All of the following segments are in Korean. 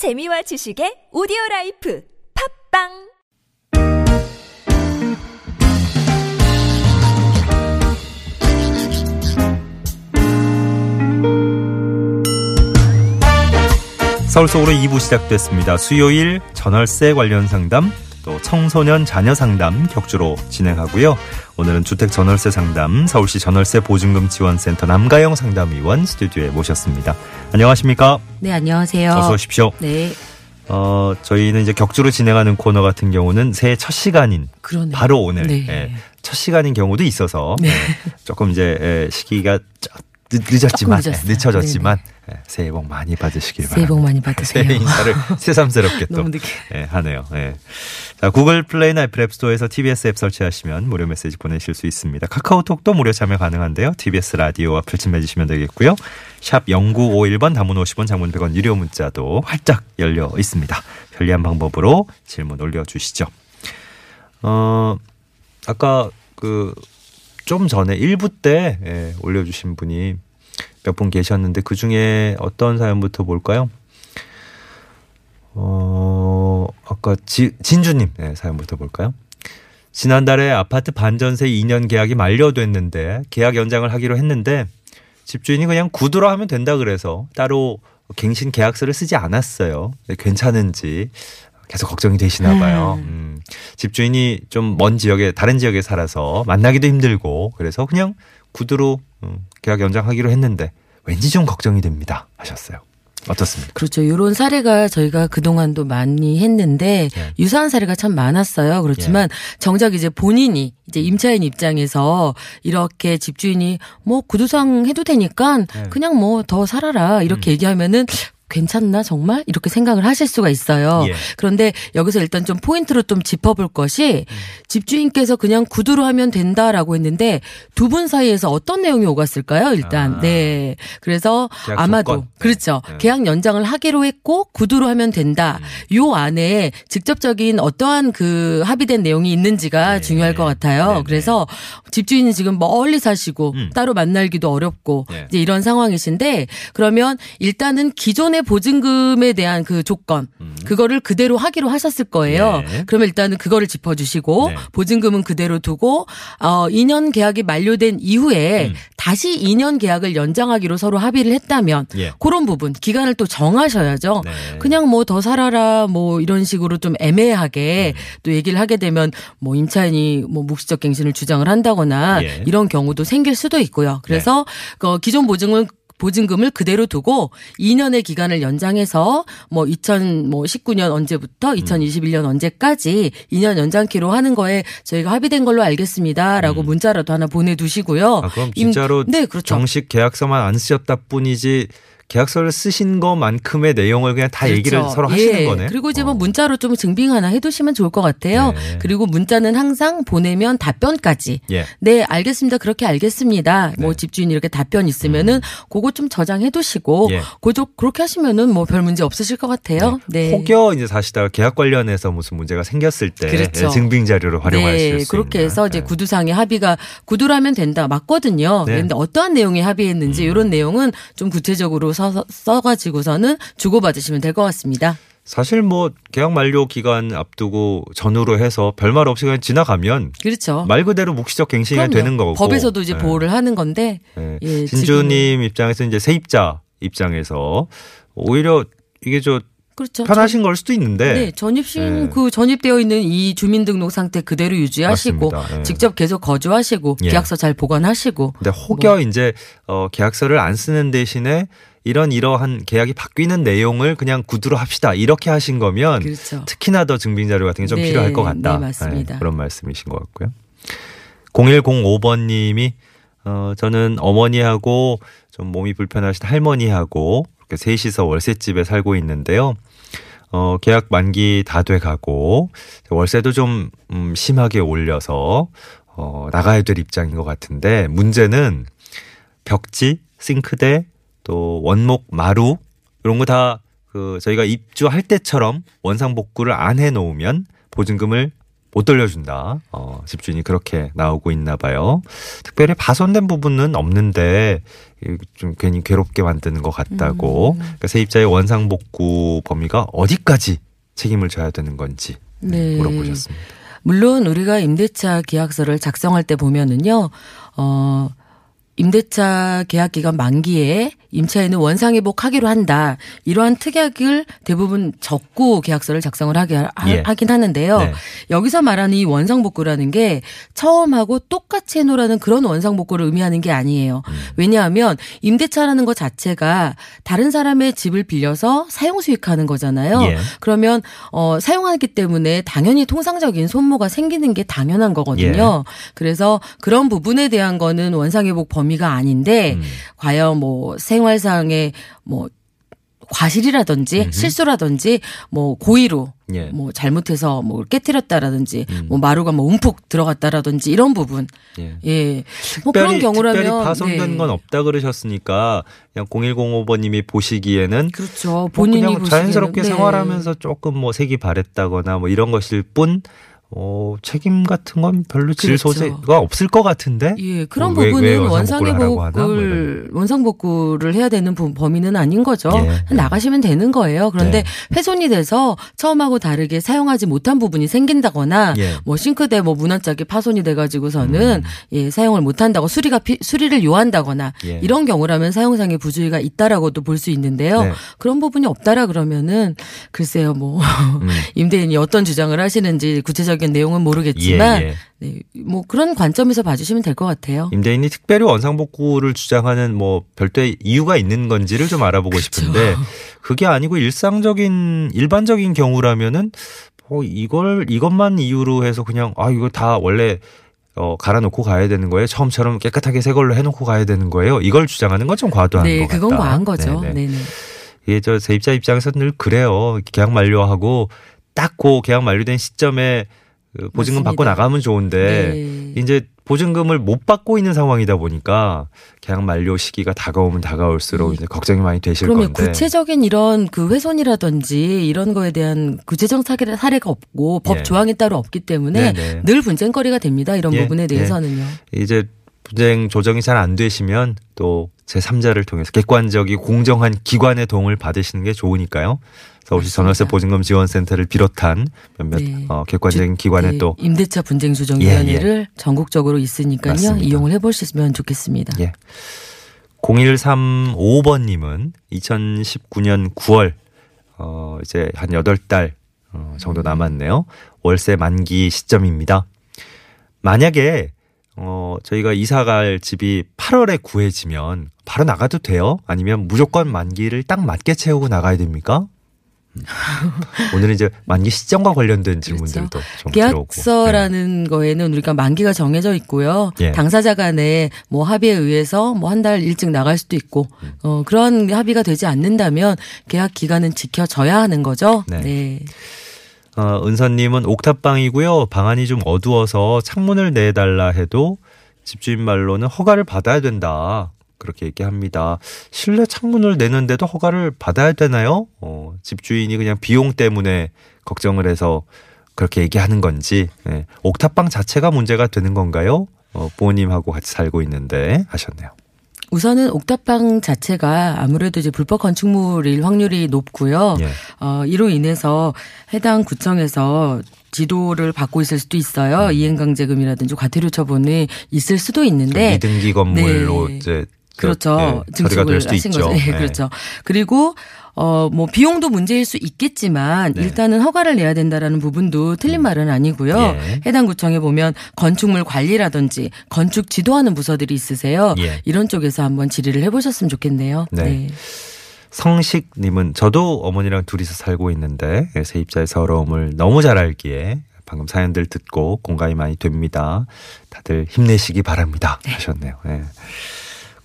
재미와 지식의 오디오 라이프 팟빵 서울 속으로 2부 시작됐습니다. 수요일 전월세 관련 상담, 또 청소년 자녀 상담 격주로 진행하고요. 오늘은 주택 전월세 상담 서울시 전월세 보증금 지원센터 남가영 상담위원 스튜디오에 모셨습니다. 안녕하십니까? 네, 안녕하세요. 어서 오십시오. 네, 어, 저희는 이제 격주로 진행하는 코너 같은 경우는 새해 첫 시간인 그러네요. 바로 오늘 네. 예, 첫 시간인 경우도 있어서 예, 조금 이제 예, 시기가 좀 늦, 조금 늦었어요. 예, 늦춰졌지만 예, 새해 복 많이 받으시길 바랍니다. 새해 복 많이 받으세요. 새해 인사를 새삼스럽게 또. 예, 하네요. 예. 자, 구글 플레이나 애플 앱스토어에서 TBS 앱 설치하시면 무료 메시지 보내실 수 있습니다. 카카오톡도 무료 참여 가능한데요. TBS 라디오와 플친 맺으시면 되겠고요. 샵 0951번 담은 50원 장문 100원 유료 문자도 활짝 열려 있습니다. 편리한 방법으로 질문 올려주시죠. 어, 아까 그 좀 전에 1부 때 예, 올려주신 분이 몇 분 계셨는데 그 중에 어떤 사연부터 볼까요? 어, 아까 지, 진주님 네, 사연부터 볼까요? 지난달에 아파트 반전세 2년 계약이 만료됐는데 계약 연장을 하기로 했는데 집주인이 그냥 구두로 하면 된다 그래서 따로 갱신 계약서를 쓰지 않았어요. 네, 괜찮은지 계속 걱정이 되시나 봐요. 음, 집주인이 좀 먼 지역에 다른 지역에 살아서 만나기도 힘들고 그래서 그냥 구두로 음, 계약 연장하기로 했는데 왠지 좀 걱정이 됩니다. 하셨어요. 어떻습니까? 그렇죠. 이런 사례가 저희가 그동안도 많이 했는데 예. 유사한 사례가 참 많았어요. 그렇지만 정작 이제 본인이 이제 임차인 입장에서 이렇게 집주인이 뭐 구두상 해도 되니까 예. 그냥 뭐 더 살아라 이렇게 얘기하면은 괜찮나 정말 이렇게 생각을 하실 수가 있어요. 예. 그런데 여기서 일단 좀 포인트로 좀 짚어볼 것이 음. 집주인께서 그냥 구두로 하면 된다라고 했는데 두 분 사이에서 어떤 내용이 오갔을까요? 일단 아. 네. 그래서 아마도 조건. 네. 그렇죠. 네. 계약 연장을 하기로 했고 구두로 하면 된다. 음. 요 안에 직접적인 어떠한 그 합의된 내용이 있는지가 네. 중요할 것 같아요. 네네. 그래서 집주인이 지금 멀리 사시고 음. 따로 만날기도 어렵고 네. 이제 이런 상황이신데 그러면 일단은 기존의 보증금에 대한 그 조건 그거를 그대로 하기로 하셨을 거예요. 음. 네. 그러면 일단은 그거를 짚어주시고 네. 보증금은 그대로 두고 어 2년 계약이 만료된 이후에 음. 다시 2년 계약을 연장하기로 서로 합의를 했다면 예. 그런 부분 기간을 또 정하셔야죠. 네. 그냥 뭐 더 살아라 뭐 이런 식으로 좀 애매하게 음. 또 얘기를 하게 되면 뭐 임차인이 뭐 묵시적 갱신을 주장을 한다거나 예. 이런 경우도 생길 수도 있고요. 그래서 그 기존 보증을 보증금을 그대로 두고 2년의 기간을 연장해서 뭐 2019년 언제부터 2021년 언제까지 2년 연장키로 하는 거에 저희가 합의된 걸로 알겠습니다라고 문자라도 하나 보내두시고요. 음. 아, 그럼 임- 진짜로 네 그렇죠. 정식 계약서만 안 쓰셨다 뿐이지 계약서를 쓰신 것만큼의 내용을 그냥 다 얘기를 그렇죠. 서로 예. 하시는 거네. 그리고 이제 뭐 어. 문자로 좀 증빙 하나 해두시면 좋을 것 같아요. 네. 그리고 문자는 항상 보내면 답변까지. 예. 네, 알겠습니다. 그렇게 알겠습니다. 뭐 네. 음. 집주인 이렇게 답변 있으면은 그거 좀 저장해 두시고 예. 그저 그렇게 하시면은 뭐 별 문제 없으실 것 같아요. 네. 혹여 이제 사시다가 계약 관련해서 무슨 문제가 생겼을 때 그렇죠. 증빙 자료를 활용할 수 네, 있는 그렇게 해서 이제 네. 구두상의 합의가 구두라면 된다 맞거든요. 네. 음. 그런데 어떠한 내용이 합의했는지 이런 내용은 좀 구체적으로 써, 써가지고서는 주고받으시면 될 것 같습니다. 사실 뭐 계약 만료 기간 앞두고 전후로 해서 별말 없이 그냥 지나가면 그렇죠. 말 그대로 묵시적 갱신이 그럼요. 되는 거고 법에서도 이제 네. 보호를 하는 건데 네. 예, 진주님 입장에서 이제 세입자 입장에서 오히려 이게 저 그렇죠. 편하신 걸 수도 있는데 네, 전입신 네. 그 전입되어 있는 이 주민등록 상태 그대로 유지하시고. 네. 직접 계속 거주하시고 예. 계약서 잘 보관하시고 근데 혹여 이제 어 계약서를 안 쓰는 대신에 이런 이러한 계약이 바뀌는 내용을 그냥 구두로 합시다 이렇게 하신 거면 그렇죠. 특히나 더 증빙 자료 같은 게좀 네, 필요할 것 같다. 네, 맞습니다. 그런 말씀이신 것 같고요. 0105번님이 어 저는 어머니하고 좀 몸이 불편하신 할머니하고 이렇게 셋이서 월세집에 살고 있는데요. 어 계약 만기 다 돼가고 월세도 좀 음, 심하게 올려서 어 나가야 될 입장인 것 같은데 문제는 벽지, 싱크대, 또 원목, 마루 이런 거 다 그 저희가 입주할 때처럼 원상 복구를 안 해 놓으면 보증금을 못 돌려준다. 어, 집주인이 그렇게 나오고 있나 봐요. 특별히 파손된 부분은 없는데 좀 괜히 괴롭게 만드는 것 같다고. 음. 그러니까 세입자의 원상복구 범위가 어디까지 책임을 져야 되는 건지 네. 물어보셨습니다. 물론 우리가 임대차 계약서를 작성할 때 보면은요, 어, 임대차 계약 기간 만기에 임차인은 원상회복하기로 한다. 이러한 특약을 대부분 적고 계약서를 작성을 하게 하, 예. 하긴 하는데요. 네. 여기서 말하는 이 원상복구라는 게 처음하고 똑같이 해놓으라는 그런 원상복구를 의미하는 게 아니에요. 음. 왜냐하면 임대차라는 것 자체가 다른 사람의 집을 빌려서 사용 수익하는 거잖아요. 예. 그러면 어 사용하기 때문에 당연히 통상적인 손모가 생기는 게 당연한 거거든요. 예. 그래서 그런 부분에 대한 거는 원상회복 범위 가 아닌데 음. 과연 뭐 생활상의 뭐 과실이라든지 실수라든지 뭐 고의로 예. 뭐 잘못해서 뭐 깨뜨렸다라든지 음. 뭐 마루가 뭐 움푹 들어갔다라든지 이런 부분 예. 예뭐 그런 특별히, 경우라면 특별히 파손된 네. 건 없다 그러셨으니까 그냥 0105번님이 보시기에는 그렇죠 뭐 본인이 그냥 보시기에는 자연스럽게 네. 생활하면서 조금 뭐 색이 바랬다거나 뭐 이런 것일 뿐 어, 책임 같은 건 별로 질 그렇죠. 소재가 없을 것 같은데. 예, 그런 뭐 왜- 왜 부분은 하나? 뭐 원상회복을 원상복구를 해야 되는 부- 범위는 아닌 거죠. 예, 예. 나가시면 되는 거예요. 그런데 네. 훼손이 돼서 처음하고 다르게 사용하지 못한 부분이 생긴다거나 예. 뭐 싱크대 뭐 문화짝이 파손이 돼가지고서는 음. 예 사용을 못한다고 수리가 피- 수리를 요한다거나 예. 이런 경우라면 사용상의 부주의가 있다라고도 볼 수 있는데요. 네. 그런 부분이 없다라 그러면은 글쎄요 뭐 음. 임대인이 어떤 주장을 하시는지 구체적인 내용은 모르겠지만 예, 예. 네, 뭐 그런 관점에서 봐주시면 될 것 같아요. 임대인이 특별히 원상복구를 주장하는 뭐 별도의 이유가 있는 건지를 좀 알아보고 싶은데 그게 아니고 일상적인 일반적인 경우라면은 뭐 이걸 이것만 이유로 해서 그냥 아 이거 다 원래 어 갈아놓고 가야 되는 거예요. 처음처럼 깨끗하게 새 걸로 해놓고 가야 되는 거예요. 이걸 주장하는 건 좀 과도한 네, 것 같다. 그건 과한 거죠. 네네. 네네. 이게 저 세입자 입장에서 늘 그래요. 계약 만료하고 딱그 계약 만료된 시점에 그 보증금 맞습니다. 받고 나가면 좋은데 네. 이제 보증금을 못 받고 있는 상황이다 보니까 계약 만료 시기가 다가오면 다가올수록 이제 걱정이 많이 되실 음. 그러면 건데. 구체적인 이런 그 훼손이라든지 이런 거에 대한 구체적 사례- 사례가 없고 법 예. 조항이 따로 없기 때문에 네네. 늘 분쟁거리가 됩니다. 이런 예, 부분에 예. 대해서는요. 이제 분쟁 조정이 잘 안 되시면 또 제3자를 통해서 객관적이고 공정한 기관의 도움을 받으시는 게 좋으니까요. 서울시 맞습니다. 전월세 보증금 지원센터를 비롯한 몇몇 네. 어, 객관적인 기관에 네, 또 임대차 분쟁 조정위원회를 전국적으로 있으니까요. 맞습니다. 이용을 해보시면 좋겠습니다. 예. 0135번님은 2019년 9월, 어, 이제 한 8달 어, 정도 남았네요. 월세 만기 시점입니다. 만약에, 어, 저희가 이사 갈 집이 8월에 구해지면 바로 나가도 돼요? 아니면 무조건 만기를 딱 맞게 채우고 나가야 됩니까? 음. 오늘은 이제 만기 시점과 관련된 질문들도 좀 들어오고. 네. 계약서라는 거에는 우리가 만기가 정해져 있고요. 예. 당사자 간에 뭐 합의에 의해서 뭐 한 달 일찍 나갈 수도 있고, 음. 어, 그런 합의가 되지 않는다면 계약 기간은 지켜져야 하는 거죠. 네. 네. 어, 은서님은 옥탑방이고요. 방안이 좀 어두워서 창문을 내달라 해도 집주인 말로는 허가를 받아야 된다. 그렇게 얘기합니다. 실내 창문을 내는데도 허가를 받아야 되나요? 어, 집주인이 그냥 비용 때문에 걱정을 해서 그렇게 얘기하는 건지, 예. 옥탑방 자체가 문제가 되는 건가요? 어, 부모님하고 같이 살고 있는데 하셨네요. 우선은 옥탑방 자체가 아무래도 이제 불법 건축물일 확률이 높고요. 예. 어, 이로 인해서 해당 구청에서 지도를 받고 있을 수도 있어요. 음. 이행강제금이라든지 과태료 처분이 있을 수도 있는데 미등기 건물로 네. 이제 그, 그렇죠. 예, 처리가 될 증축을 하신 있죠. 거죠. 네, 예. 그렇죠. 그리고 어, 뭐, 비용도 문제일 수 있겠지만, 네. 일단은 허가를 내야 된다라는 부분도 틀린 말은 아니고요. 예. 해당 구청에 보면 건축물 관리라든지 건축 지도하는 부서들이 있으세요. 예. 이런 쪽에서 한번 질의를 해보셨으면 좋겠네요. 네. 네. 성식님은 저도 어머니랑 둘이서 살고 있는데 세입자의 서러움을 너무 잘 알기에 방금 사연들 듣고 공감이 많이 됩니다. 다들 힘내시기 바랍니다. 하셨네요. 네.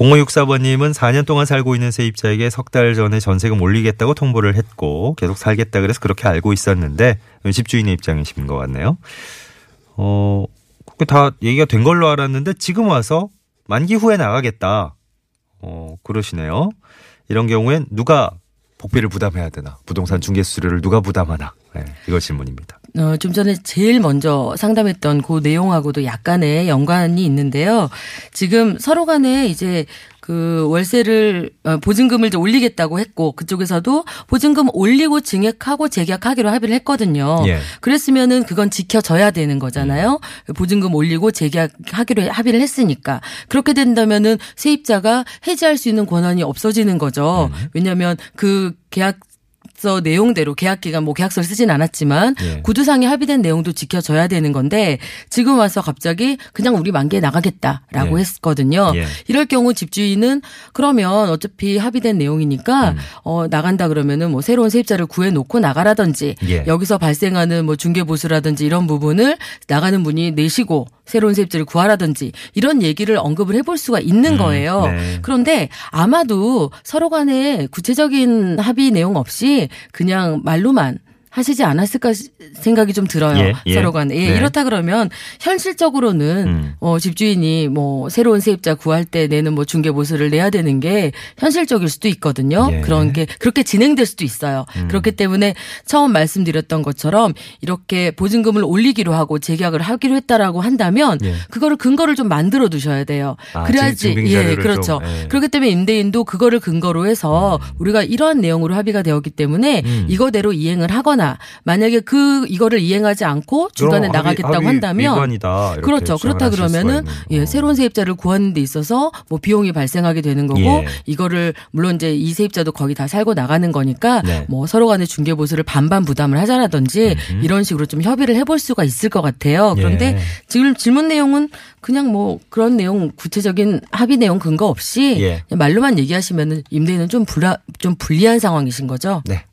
0564번님은 4년 동안 살고 있는 세입자에게 석 달 전에 전세금 올리겠다고 통보를 했고 계속 살겠다 그래서 그렇게 알고 있었는데 집주인의 입장이신 것 같네요. 어, 그게 다 얘기가 된 걸로 알았는데 지금 와서 만기 후에 나가겠다. 어, 그러시네요. 이런 경우엔 누가 복비를 부담해야 되나? 부동산 중개 수수료를 누가 부담하나? 네, 이거 질문입니다. 어, 좀 전에 제일 먼저 상담했던 그 내용하고도 약간의 연관이 있는데요. 지금 서로 간에 이제 그 월세를 어, 보증금을 이제 올리겠다고 했고 그쪽에서도 보증금 올리고 증액하고 재계약하기로 합의를 했거든요. 예. 그랬으면은 그건 지켜져야 되는 거잖아요. 보증금 올리고 재계약하기로 합의를 했으니까 그렇게 된다면은 세입자가 해지할 수 있는 권한이 없어지는 거죠. 음. 왜냐하면 그 계약 서 내용대로 계약 기간 뭐 계약서를 쓰진 않았지만 예. 구두상에 합의된 내용도 지켜져야 되는 건데 지금 와서 갑자기 그냥 우리 만기에 나가겠다라고 예. 했거든요. 예. 이럴 경우 집주인은 그러면 어차피 합의된 내용이니까 음. 어 나간다 그러면은 뭐 새로운 세입자를 구해 놓고 나가라든지 예. 여기서 발생하는 뭐 중개 보수라든지 이런 부분을 나가는 분이 내시고 새로운 세입자를 구하라든지 이런 얘기를 언급을 해볼 수가 있는 음, 거예요. 네. 그런데 아마도 서로 간에 구체적인 합의 내용 없이 그냥 말로만 하시지 않았을까 생각이 좀 들어요. 예, 예. 서로 간에. 예, 네. 이렇다 그러면 현실적으로는 음. 어, 집주인이 뭐 새로운 세입자 구할 때 내는 뭐 중개 보수를 내야 되는 게 현실적일 수도 있거든요. 예. 음. 그런 게 그렇게 진행될 수도 있어요. 그렇기 때문에 처음 말씀드렸던 것처럼 이렇게 보증금을 올리기로 하고 재계약을 하기로 했다라고 한다면 예. 그거를 근거를 좀 만들어 두셔야 돼요. 아, 그래야지 예, 그렇죠. 좀, 예. 그렇기 때문에 임대인도 그거를 근거로 해서 우리가 이러한 내용으로 합의가 되었기 때문에 음. 이거대로 이행을 하거나 만약에 그 이거를 이행하지 않고 중간에 나가겠다고 합의- 한다면 위반이다. 그렇죠. 그렇다 그러면은. 예, 어. 새로운 세입자를 구하는 데 있어서 뭐 비용이 발생하게 되는 거고 예. 이거를 물론 이제 이 세입자도 거기 다 살고 나가는 거니까 네. 뭐 서로 간의 중개 보수를 반반 부담을 하자라든지 이런 식으로 좀 협의를 해볼 수가 있을 것 같아요. 그런데 예. 지금 질문 내용은 그냥 뭐 그런 내용 구체적인 합의 내용 근거 없이 예. 말로만 얘기하시면은 임대인은 좀 불안 좀 불리한 상황이신 거죠. 네.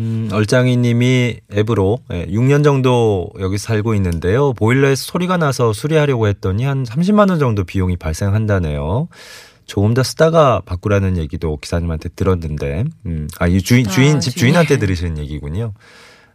음, 얼짱이 님이 앱으로 예, 6년 정도 여기 살고 있는데요. 보일러에서 소리가 나서 수리하려고 했더니 한 30만 원 정도 비용이 발생한다네요. 조금 더 쓰다가 바꾸라는 얘기도 기사님한테 들었는데, 음, 아, 이 주인, 아, 주인, 집 주인. 주인한테 들으시는 얘기군요.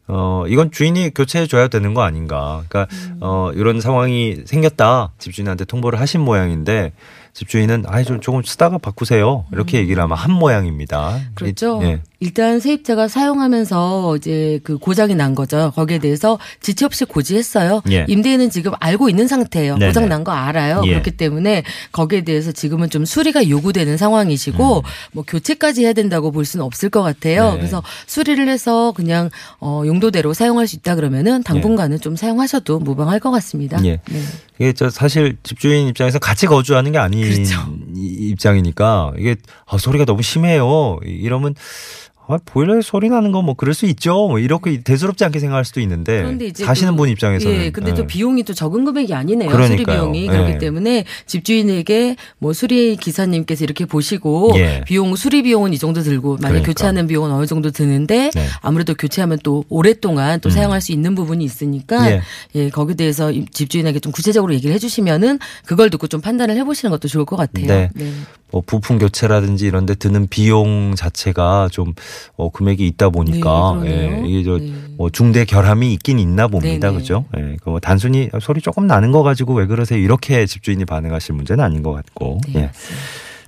어, 이건 주인이 교체해줘야 되는 거 아닌가. 그러니까, 음. 어, 이런 상황이 생겼다. 집주인한테 통보를 하신 모양인데, 집주인은, 아이, 좀 조금 쓰다가 바꾸세요. 이렇게 얘기를 아마 한 모양입니다. 음. 그렇죠. 이- 예. 일단 세입자가 사용하면서 이제 그 고장이 난 거죠. 거기에 대해서 지체 없이 고지했어요. 예. 임대인은 지금 알고 있는 상태예요. 네네. 고장 난 거 알아요. 예. 그렇기 때문에 거기에 대해서 지금은 좀 수리가 요구되는 상황이시고 뭐 교체까지 해야 된다고 볼 수는 없을 것 같아요. 음. 네. 그래서 수리를 해서 그냥 어 용도대로 사용할 수 있다 그러면은 당분간은 좀 사용하셔도 무방할 것 같습니다. 예. 네. 이게 저 사실 집주인 입장에서 같이 거주하는 게 아닌 그렇죠. 이- 입장이니까 이게 아, 소리가 너무 심해요. 이- 이러면 아, 보일러에 소리 나는 거 뭐 그럴 수 있죠. 뭐 이렇게 대수롭지 않게 생각할 수도 있는데 그런데 이제 사시는 그- 분 입장에서는 예, 근데 또 예. 비용이 또 적은 금액이 아니네요. 그러니까요. 수리 비용이 예. 그렇기 때문에 집주인에게 뭐 수리 기사님께서 이렇게 보시고 예. 비용 수리 비용은 이 정도 들고 만약 그러니까. 교체하는 비용은 어느 정도 드는데 네. 음. 아무래도 교체하면 또 오랫동안 또 사용할 수 있는 부분이 있으니까 예. 예. 거기에 대해서 이- 집주인에게 좀 구체적으로 얘기를 해주시면은 그걸 듣고 좀 판단을 해보시는 것도 좋을 것 같아요. 네. 네. 뭐 부품 교체라든지 이런 데 드는 비용 자체가 좀 어, 금액이 있다 보니까 네. 예, 이게 저 네. 뭐 중대 결함이 있긴 있나 봅니다. 네네. 그죠? 예. 그뭐 단순히 소리 조금 나는 거 가지고 왜 그러세요? 이렇게 집주인이 반응하실 문제는 아닌 것 같고. 네, 예.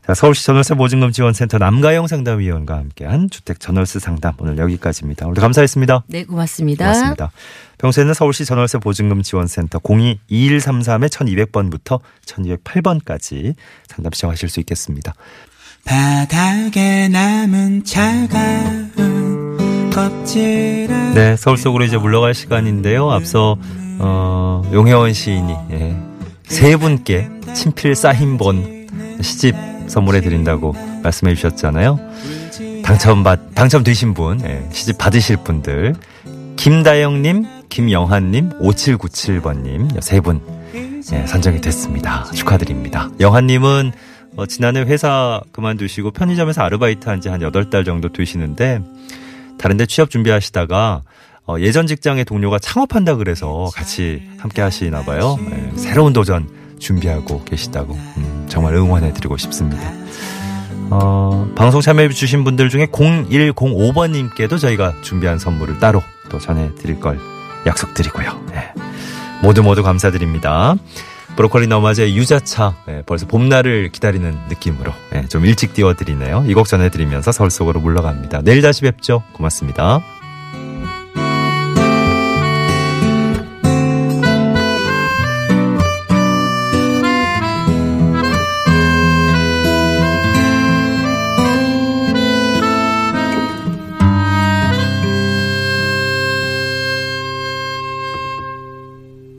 자, 서울시 전월세 보증금 지원센터 남가영 상담위원과 함께한 주택 전월세 상담 오늘 여기까지입니다. 오늘 감사했습니다. 네, 고맙습니다. 고맙습니다. 평소에는 서울시 전월세 보증금 지원센터 02-2133-1200번부터 1208번까지 상담 시청하실 수 있겠습니다. 바닥에 남은 차가운 껍질을 네, 서울 속으로 이제 물러갈 시간인데요. 앞서 어, 용혜원 시인이 예, 세 분께 친필 사인본 시집 선물해 드린다고 말씀해 주셨잖아요. 당첨 받 당첨되신 분, 예, 시집 받으실 분들 김다영님, 김영환님, 5797번님 세 분 예, 선정이 됐습니다. 축하드립니다. 영환님은 어, 지난해 회사 그만두시고 편의점에서 아르바이트 한 지 한 8달 정도 되시는데 다른데 취업 준비하시다가 어, 예전 직장의 동료가 창업한다 그래서 같이 함께 하시나 봐요. 예, 새로운 도전 준비하고 계시다고 음, 정말 응원해드리고 싶습니다. 어, 방송 참여해 주신 분들 중에 0105번님께도 저희가 준비한 선물을 따로 또 전해드릴 걸 약속드리고요. 예. 모두 모두 감사드립니다. 브로콜리 너마저의 유자차 예, 벌써 봄날을 기다리는 느낌으로 예, 좀 일찍 띄워드리네요. 이 곡 전해드리면서 서울 속으로 물러갑니다. 내일 다시 뵙죠. 고맙습니다.